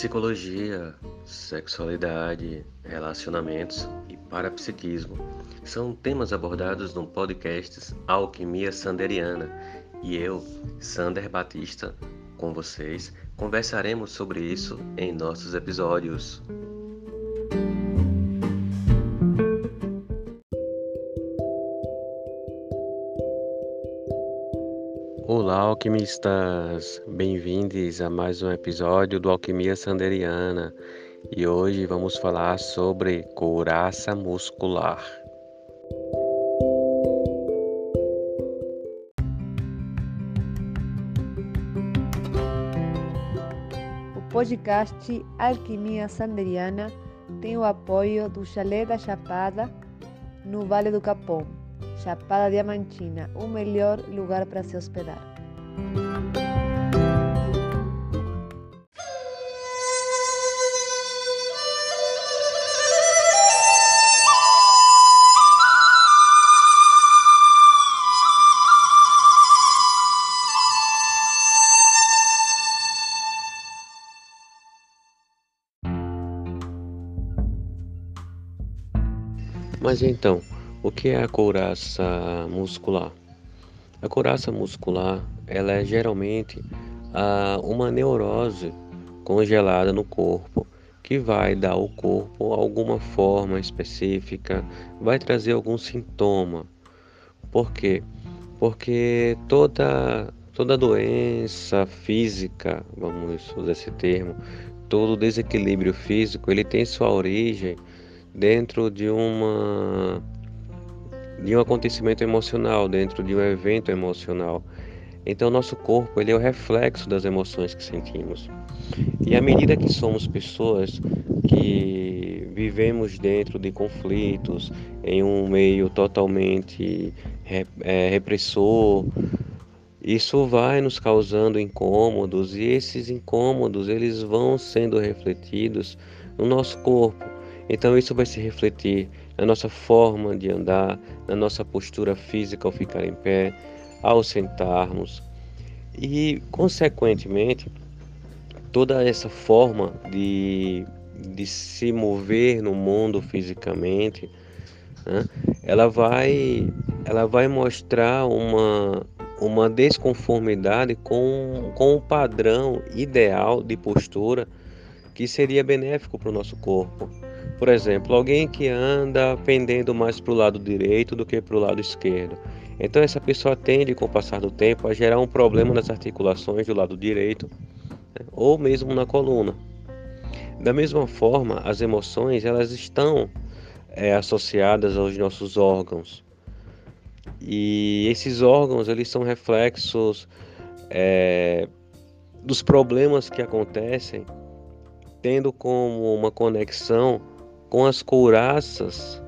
Psicologia, sexualidade, relacionamentos e parapsiquismo são temas abordados no podcast Alquimia Sanderiana e eu, Sander Batista, com vocês, conversaremos sobre isso em nossos episódios. Alquimistas! Bem-vindos a mais um episódio do Alquimia Sanderiana e hoje vamos falar sobre couraça muscular. O podcast Alquimia Sanderiana tem o apoio do Chalé da Chapada, no Vale do Capão Chapada Diamantina, o melhor lugar para se hospedar. Mas então, o que é a couraça muscular? A couraça muscular ela é geralmente ah, uma neurose congelada no corpo que vai dar ao corpo alguma forma específica, vai trazer algum sintoma. Por quê? Porque toda toda doença física, vamos usar esse termo, todo desequilíbrio físico, ele tem sua origem dentro de uma de um acontecimento emocional, dentro de um evento emocional. Então, nosso corpo ele é o reflexo das emoções que sentimos. E à medida que somos pessoas que vivemos dentro de conflitos, em um meio totalmente é, repressor, isso vai nos causando incômodos e esses incômodos eles vão sendo refletidos no nosso corpo. Então isso vai se refletir na nossa forma de andar, na nossa postura física ao ficar em pé, ao sentarmos. E, consequentemente, toda essa forma de, de se mover no mundo fisicamente, né, ela, vai, ela vai mostrar uma, uma desconformidade com, com o padrão ideal de postura que seria benéfico para o nosso corpo. Por exemplo, alguém que anda pendendo mais para o lado direito do que para o lado esquerdo. Então, essa pessoa tende, com o passar do tempo, a gerar um problema nas articulações do lado direito né? ou mesmo na coluna. Da mesma forma, as emoções elas estão é, associadas aos nossos órgãos. E esses órgãos eles são reflexos é, dos problemas que acontecem, tendo como uma conexão com as couraças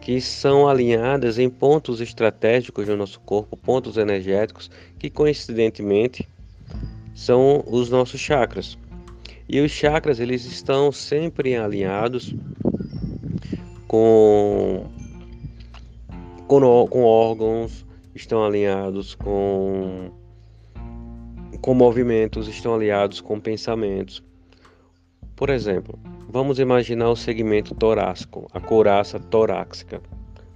que são alinhadas em pontos estratégicos do nosso corpo, pontos energéticos, que coincidentemente são os nossos chakras. E os chakras eles estão sempre alinhados com, com, com órgãos, estão alinhados com, com movimentos, estão alinhados com pensamentos. Por exemplo, vamos imaginar o segmento torácico, a couraça torácica.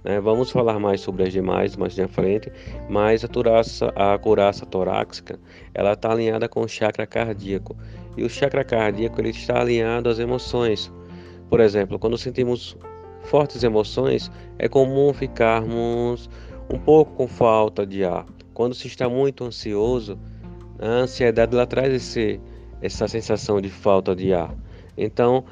Né? Vamos falar mais sobre as demais mais na frente, mas a, toraça, a couraça torácica ela está alinhada com o chakra cardíaco e o chakra cardíaco ele está alinhado às emoções. Por exemplo, quando sentimos fortes emoções, é comum ficarmos um pouco com falta de ar. Quando se está muito ansioso, a ansiedade ela traz esse, essa sensação de falta de ar. Então,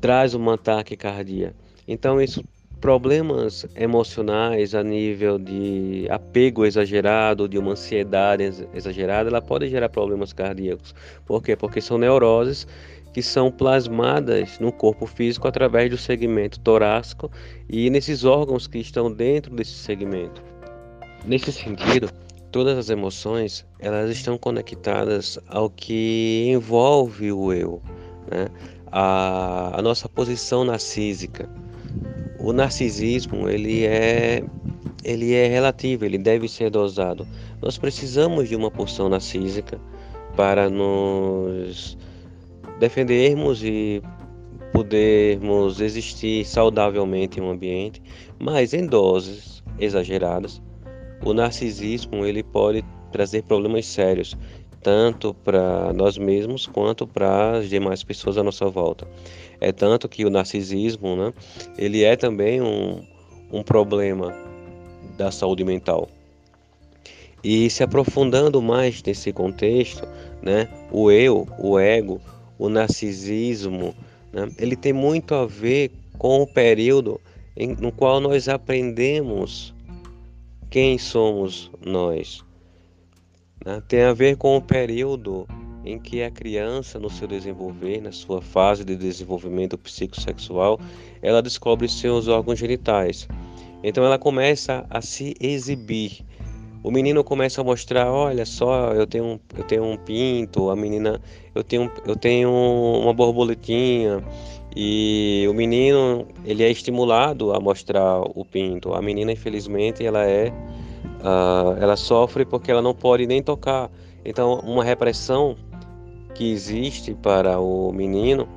traz uma taquicardia. Então, isso problemas emocionais a nível de apego exagerado, de uma ansiedade exagerada, ela pode gerar problemas cardíacos. Por quê? Porque são neuroses que são plasmadas no corpo físico através do segmento torácico e nesses órgãos que estão dentro desse segmento. Nesse sentido, todas as emoções elas estão conectadas ao que envolve o eu né? a, a nossa posição narcísica. O narcisismo ele é ele é relativo, ele deve ser dosado. Nós precisamos de uma porção narcísica para nos defendermos e podermos existir saudavelmente em um ambiente, mas em doses exageradas, o narcisismo ele pode trazer problemas sérios, tanto para nós mesmos quanto para as demais pessoas à nossa volta. É tanto que o narcisismo, né, ele é também um, um problema da saúde mental. E se aprofundando mais nesse contexto, né, o eu, o ego, o narcisismo, né, ele tem muito a ver com o período em, no qual nós aprendemos quem somos nós. Né? Tem a ver com o período em que a criança, no seu desenvolver, na sua fase de desenvolvimento psicossexual, ela descobre seus órgãos genitais. Então ela começa a se exibir. O menino começa a mostrar, olha só, eu tenho eu tenho um pinto, a menina, eu tenho, eu tenho uma borboletinha. E o menino, ele é estimulado a mostrar o pinto. A menina, infelizmente, ela é uh, ela sofre porque ela não pode nem tocar. Então, uma repressão que existe para o menino,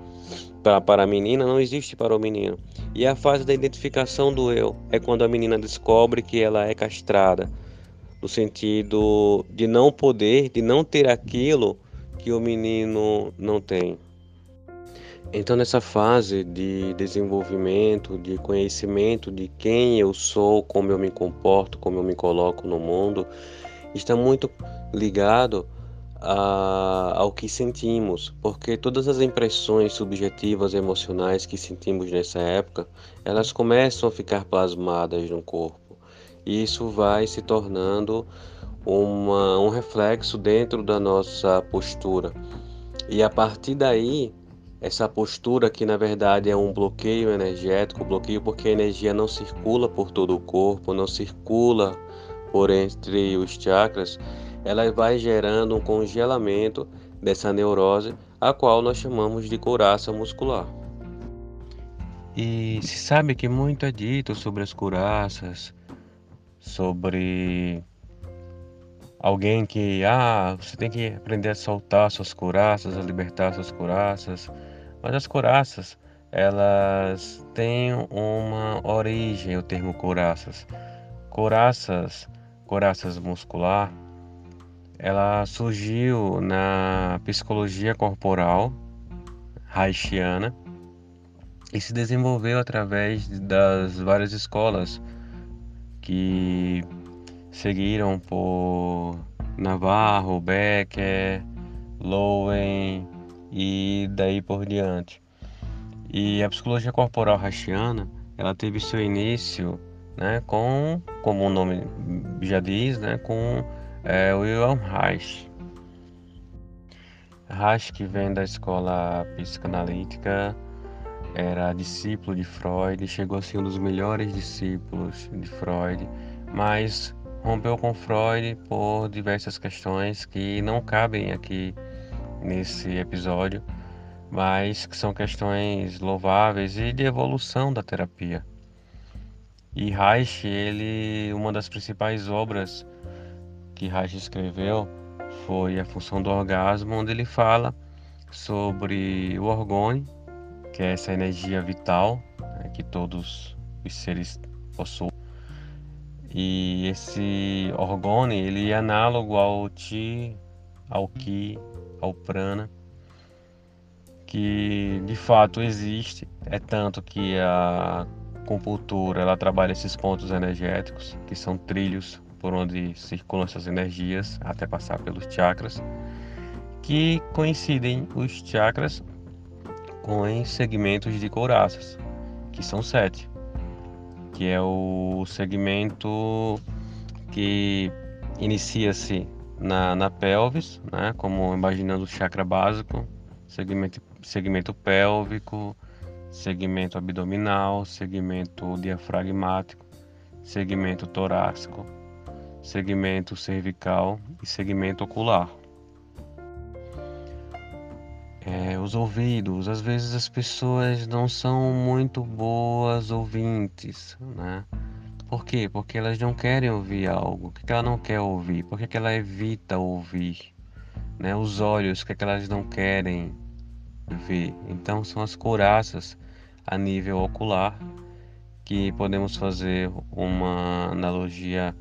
para, para a menina, não existe para o menino. E a fase da identificação do eu é quando a menina descobre que ela é castrada, no sentido de não poder, de não ter aquilo que o menino não tem. Então, nessa fase de desenvolvimento, de conhecimento de quem eu sou, como eu me comporto, como eu me coloco no mundo, está muito ligado a, ao que sentimos, porque todas as impressões subjetivas emocionais que sentimos nessa época, elas começam a ficar plasmadas no corpo. E isso vai se tornando uma, um reflexo dentro da nossa postura. E a partir daí, essa postura que na verdade é um bloqueio energético, bloqueio porque a energia não circula por todo o corpo, não circula por entre os chakras, ela vai gerando um congelamento dessa neurose, a qual nós chamamos de couraça muscular. E se sabe que muito é dito sobre as couraças, sobre alguém que, ah, você tem que aprender a soltar suas couraças, a libertar suas couraças. Mas as couraças, elas têm uma origem, o termo couraças. Couraças, couraças muscular, ela surgiu na psicologia corporal haitiana e se desenvolveu através das várias escolas que seguiram por Navarro, Becker, Lowen, e daí por diante. E a psicologia corporal haitiana, ela teve seu início, né, com, como o nome já diz, né, com é, Wilhelm Reich. Reich, que vem da escola psicanalítica, era discípulo de Freud, chegou a ser um dos melhores discípulos de Freud, mas rompeu com Freud por diversas questões que não cabem aqui nesse episódio, mas que são questões louváveis e de evolução da terapia. E Reich, ele, uma das principais obras que Reich escreveu foi A Função do Orgasmo, onde ele fala sobre o orgone, que é essa energia vital né, que todos os seres possuem. E esse orgone, ele é análogo ao Ti, ao Ki, ao prana, que de fato existe. É tanto que a compultura ela trabalha esses pontos energéticos, que são trilhos por onde circulam essas energias até passar pelos chakras, que coincidem os chakras com segmentos de couraças, que são sete, que é o segmento que inicia-se na, na pelvis, né, como imaginando o chakra básico, segmento, segmento pélvico, segmento abdominal, segmento diafragmático, segmento torácico, segmento cervical e segmento ocular. É, os ouvidos, às vezes as pessoas não são muito boas ouvintes, né? Por quê? Porque elas não querem ouvir algo. O que ela não quer ouvir? Por que ela evita ouvir? Né? Os olhos, o que elas não querem ver. Então são as couraças a nível ocular que podemos fazer uma analogia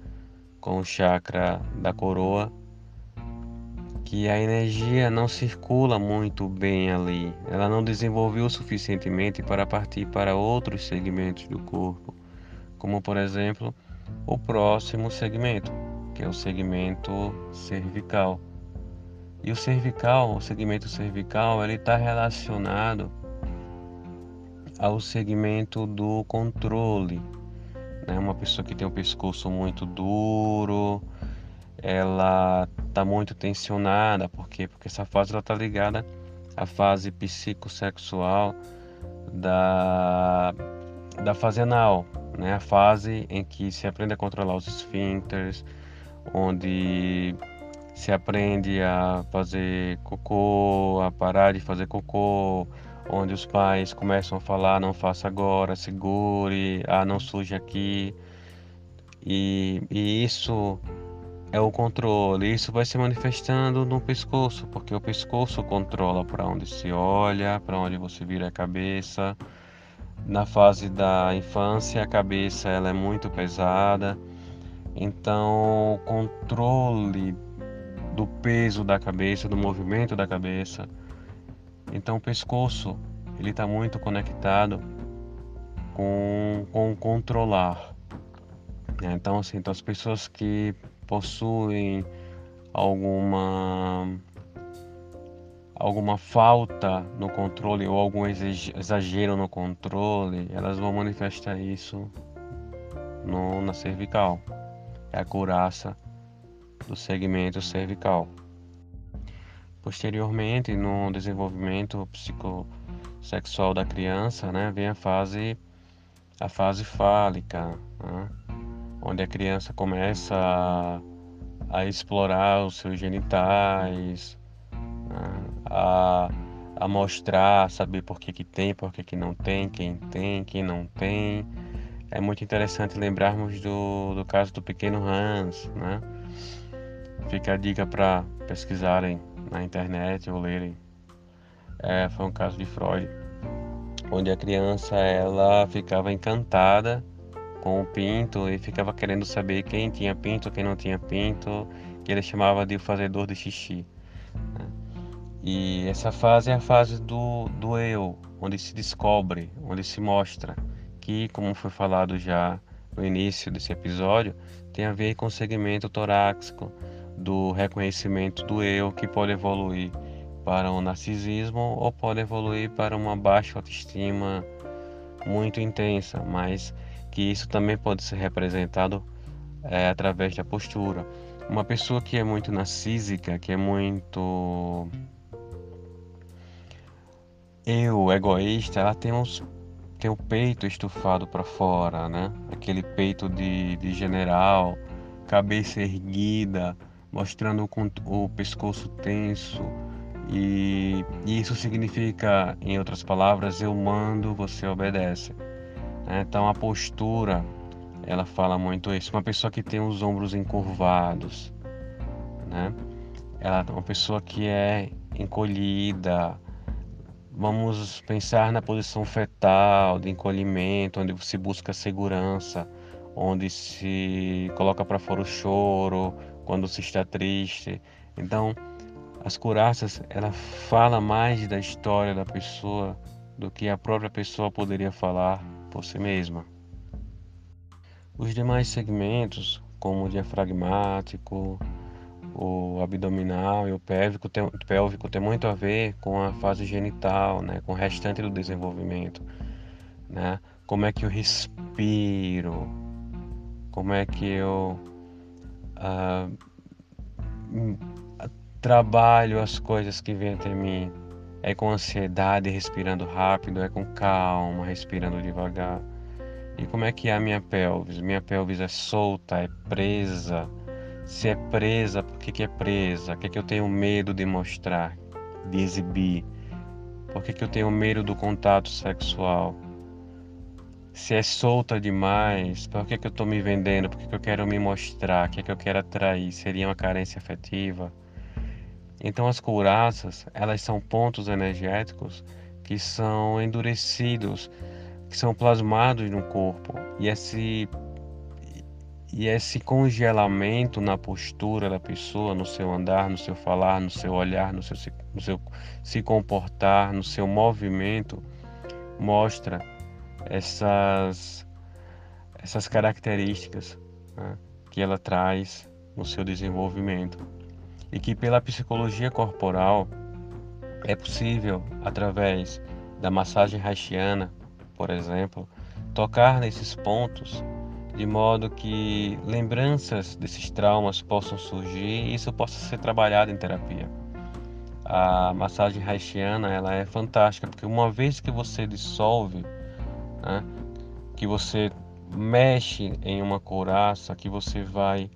com o chakra da coroa, que a energia não circula muito bem ali, ela não desenvolveu suficientemente para partir para outros segmentos do corpo, como por exemplo o próximo segmento, que é o segmento cervical. E o cervical, o segmento cervical, ele está relacionado ao segmento do controle. Né? Uma pessoa que tem o pescoço muito duro, ela está muito tensionada, por quê? Porque essa fase está ligada à fase psicossexual da, da fase anal, né? a fase em que se aprende a controlar os esfíncteres, onde se aprende a fazer cocô, a parar de fazer cocô, onde os pais começam a falar não faça agora, segure, ah não suje aqui. E, e isso é o controle. Isso vai se manifestando no pescoço, porque o pescoço controla para onde se olha, para onde você vira a cabeça. Na fase da infância, a cabeça ela é muito pesada. Então, o controle do peso da cabeça, do movimento da cabeça. Então o pescoço ele está muito conectado com, com controlar. Né? Então assim, então as pessoas que possuem alguma alguma falta no controle ou algum exagero no controle, elas vão manifestar isso no, na cervical. É a couraça do segmento cervical. Posteriormente, no desenvolvimento psicossexual da criança, né, vem a fase a fase fálica, né, onde a criança começa a, a explorar os seus genitais, né, a, a mostrar, saber por que, que tem, por que, que não tem, quem tem, quem não tem. É muito interessante lembrarmos do, do caso do pequeno Hans, né? Fica a dica para pesquisarem na internet ou lerem. É, foi um caso de Freud, onde a criança ela ficava encantada com o pinto e ficava querendo saber quem tinha pinto, quem não tinha pinto, que ele chamava de fazedor de xixi. E essa fase é a fase do, do eu, onde se descobre, onde se mostra que, como foi falado já no início desse episódio, tem a ver com o segmento torácico, do reconhecimento do eu que pode evoluir para um narcisismo ou pode evoluir para uma baixa autoestima muito intensa, mas que isso também pode ser representado é, através da postura. Uma pessoa que é muito narcísica, que é muito eu, egoísta, ela tem uns tem o peito estufado para fora, né? Aquele peito de, de general, cabeça erguida, mostrando o, o pescoço tenso. E, e, isso significa, em outras palavras, eu mando, você obedece. Né? Então a postura, ela fala muito isso. Uma pessoa que tem os ombros encurvados, né? Ela é uma pessoa que é encolhida. Vamos pensar na posição fetal, de encolhimento, onde se busca segurança, onde se coloca para fora o choro, quando se está triste. Então, as curaças, ela fala mais da história da pessoa do que a própria pessoa poderia falar por si mesma. Os demais segmentos, como o diafragmático, o abdominal e o pélvico tem, pélvico tem muito a ver com a fase genital, né, com o restante do desenvolvimento, né? Como é que eu respiro? Como é que eu uh, trabalho as coisas que vêm até mim. É com ansiedade, respirando rápido, é com calma, respirando devagar. E como é que é a minha pelvis? Minha pelvis é solta, é presa. Se é presa, por que, que é presa? O que, que eu tenho medo de mostrar, de exibir? Por que, que eu tenho medo do contato sexual? Se é solta demais, por que, que eu estou me vendendo? Por que, que eu quero me mostrar? O que, que eu quero atrair? Seria uma carência afetiva? Então as couraças, elas são pontos energéticos que são endurecidos, que são plasmados no corpo. E esse e esse congelamento na postura da pessoa, no seu andar, no seu falar, no seu olhar, no seu, no seu se comportar, no seu movimento, mostra essas, essas características né, que ela traz no seu desenvolvimento. E que pela psicologia corporal é possível, através da massagem haitiana, por exemplo, tocar nesses pontos de modo que lembranças desses traumas possam surgir e isso possa ser trabalhado em terapia. A massagem haitiana ela é fantástica porque uma vez que você dissolve, né, que você mexe em uma couraça, que você vai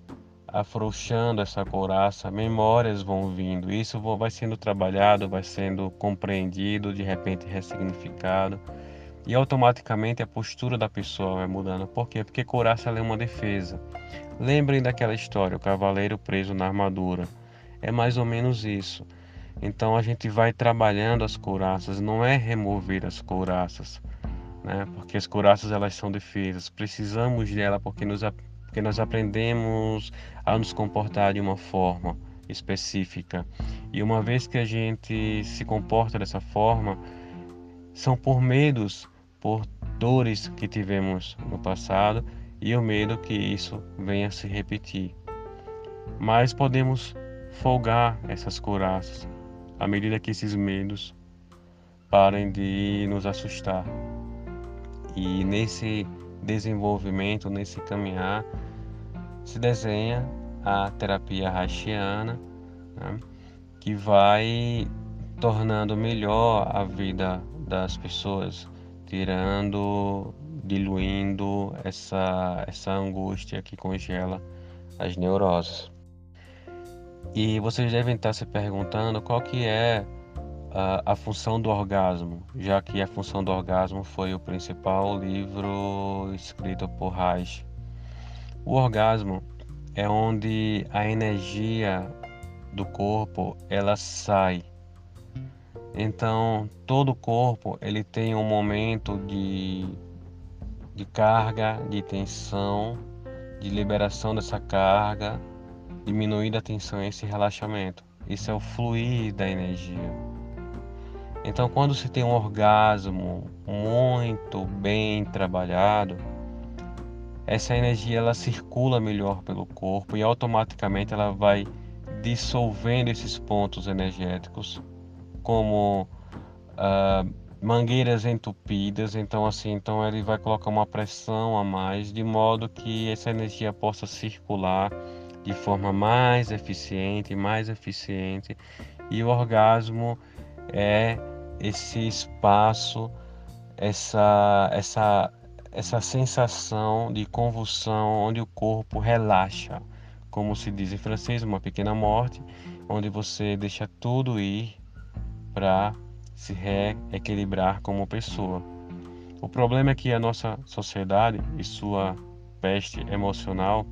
afrouxando essa couraça, memórias vão vindo, isso vai sendo trabalhado, vai sendo compreendido, de repente ressignificado e automaticamente a postura da pessoa vai mudando. Por quê? Porque couraça é uma defesa. Lembrem daquela história, o cavaleiro preso na armadura. É mais ou menos isso. Então a gente vai trabalhando as couraças, não é remover as couraças, né? Porque as couraças elas são defesas. Precisamos dela porque nos porque nós aprendemos a nos comportar de uma forma específica. E uma vez que a gente se comporta dessa forma, são por medos por dores que tivemos no passado e o medo que isso venha se repetir. Mas podemos folgar essas couraças à medida que esses medos parem de nos assustar. E nesse desenvolvimento, nesse caminhar, se desenha a terapia haitiana, né, que vai tornando melhor a vida das pessoas, tirando, diluindo essa, essa angústia que congela as neuroses. E vocês devem estar se perguntando qual que é a, a, função do orgasmo, já que a função do orgasmo foi o principal livro escrito por Reich. O orgasmo é onde a energia do corpo ela sai então, todo o corpo ele tem um momento de, de carga, de tensão, de liberação dessa carga, diminuir a tensão e esse relaxamento. Isso é o fluir da energia. Então, quando se tem um orgasmo muito bem trabalhado, essa energia ela circula melhor pelo corpo e automaticamente ela vai dissolvendo esses pontos energéticos como uh, mangueiras entupidas, então assim, então ele vai colocar uma pressão a mais, de modo que essa energia possa circular de forma mais eficiente, mais eficiente, e o orgasmo é esse espaço, essa essa essa sensação de convulsão onde o corpo relaxa, como se diz em francês, uma pequena morte, onde você deixa tudo ir para se reequilibrar como pessoa. O problema é que a nossa sociedade e sua peste emocional,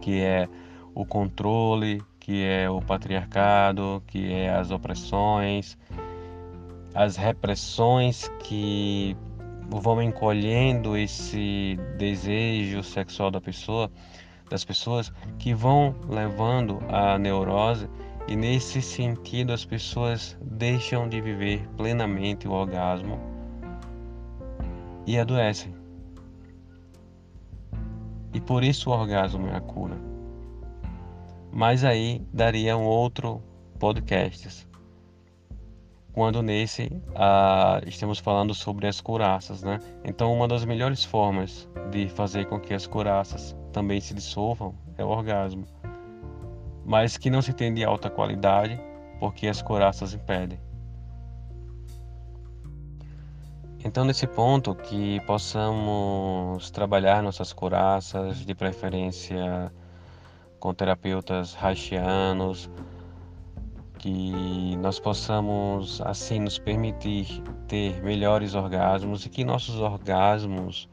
que é o controle, que é o patriarcado, que é as opressões, as repressões que vão encolhendo esse desejo sexual da pessoa, das pessoas, que vão levando à neurose e nesse sentido, as pessoas deixam de viver plenamente o orgasmo e adoecem. E por isso o orgasmo é a cura. Mas aí daria um outro podcast. Quando nesse ah, estamos falando sobre as curaças, né? Então uma das melhores formas de fazer com que as curaças também se dissolvam é o orgasmo mas que não se tem de alta qualidade, porque as coraças impedem. Então, nesse ponto, que possamos trabalhar nossas coraças, de preferência com terapeutas haitianos, que nós possamos assim nos permitir ter melhores orgasmos e que nossos orgasmos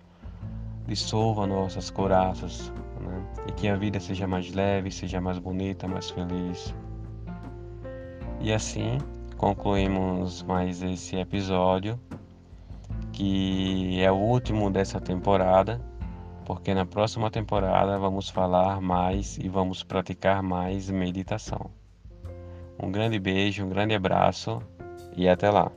dissolvam nossas coraças? E que a vida seja mais leve, seja mais bonita, mais feliz. E assim concluímos mais esse episódio, que é o último dessa temporada, porque na próxima temporada vamos falar mais e vamos praticar mais meditação. Um grande beijo, um grande abraço e até lá.